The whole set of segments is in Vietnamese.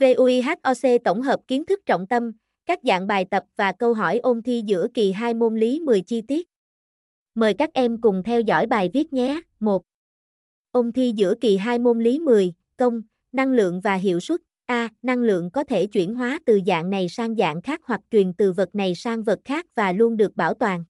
VUIHOC tổng hợp kiến thức trọng tâm, các dạng bài tập và câu hỏi ôn thi giữa kỳ 2 môn lý 10 chi tiết. Mời các em cùng theo dõi bài viết nhé. 1. Ôn thi giữa kỳ 2 môn lý 10, công, năng lượng và hiệu suất. A. Năng lượng có thể chuyển hóa từ dạng này sang dạng khác hoặc truyền từ vật này sang vật khác và luôn được bảo toàn.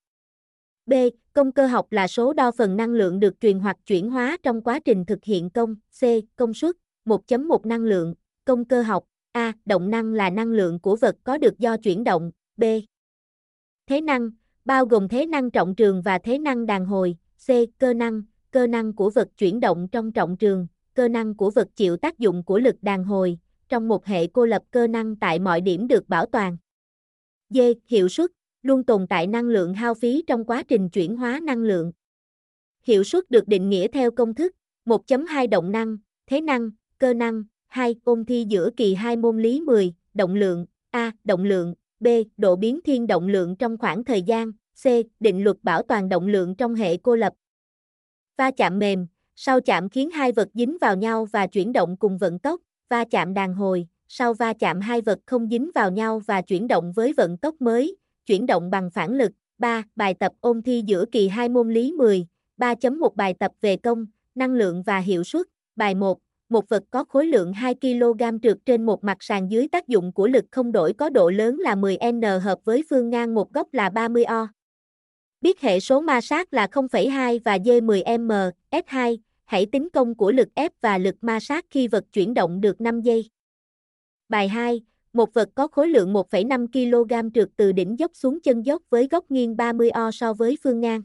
B. Công cơ học là số đo phần năng lượng được truyền hoặc chuyển hóa trong quá trình thực hiện công. C. Công suất 1.1 năng lượng, công cơ học. A. Động năng là năng lượng của vật có được do chuyển động. B. Thế năng, bao gồm thế năng trọng trường và thế năng đàn hồi. C. Cơ năng, cơ năng của vật chuyển động trong trọng trường, cơ năng của vật chịu tác dụng của lực đàn hồi, trong một hệ cô lập cơ năng tại mọi điểm được bảo toàn. D. Hiệu suất, luôn tồn tại năng lượng hao phí trong quá trình chuyển hóa năng lượng. Hiệu suất được định nghĩa theo công thức 1.2 động năng, thế năng, cơ năng, 2. Ôn thi giữa kỳ 2 môn lý 10, động lượng, A. Động lượng, B. Độ biến thiên động lượng trong khoảng thời gian, C. Định luật bảo toàn động lượng trong hệ cô lập. Va chạm mềm, sau chạm khiến hai vật dính vào nhau và chuyển động cùng vận tốc, va chạm đàn hồi, sau va chạm hai vật không dính vào nhau và chuyển động với vận tốc mới, chuyển động bằng phản lực. 3. Bài tập ôn thi giữa kỳ 2 môn lý 10, 3.1 bài tập về công, năng lượng và hiệu suất. Bài 1. Một vật có khối lượng 2 kg trượt trên một mặt sàn dưới tác dụng của lực không đổi có độ lớn là 10N hợp với phương ngang một góc là 30O. Biết hệ số ma sát là 0,2 và D10M, S2, hãy tính công của lực ép và lực ma sát khi vật chuyển động được 5 giây. Bài 2, một vật có khối lượng 1,5 kg trượt từ đỉnh dốc xuống chân dốc với góc nghiêng 30O so với phương ngang.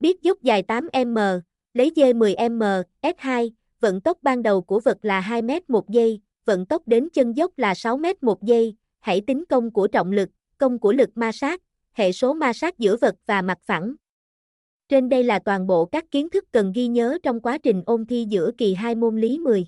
Biết dốc dài 8m, lấy D10m, S2, vận tốc ban đầu của vật là 2 m một giây, vận tốc đến chân dốc là 6 m một giây, hãy tính công của trọng lực, công của lực ma sát, hệ số ma sát giữa vật và mặt phẳng. Trên đây là toàn bộ các kiến thức cần ghi nhớ trong quá trình ôn thi giữa kỳ 2 môn lý 10.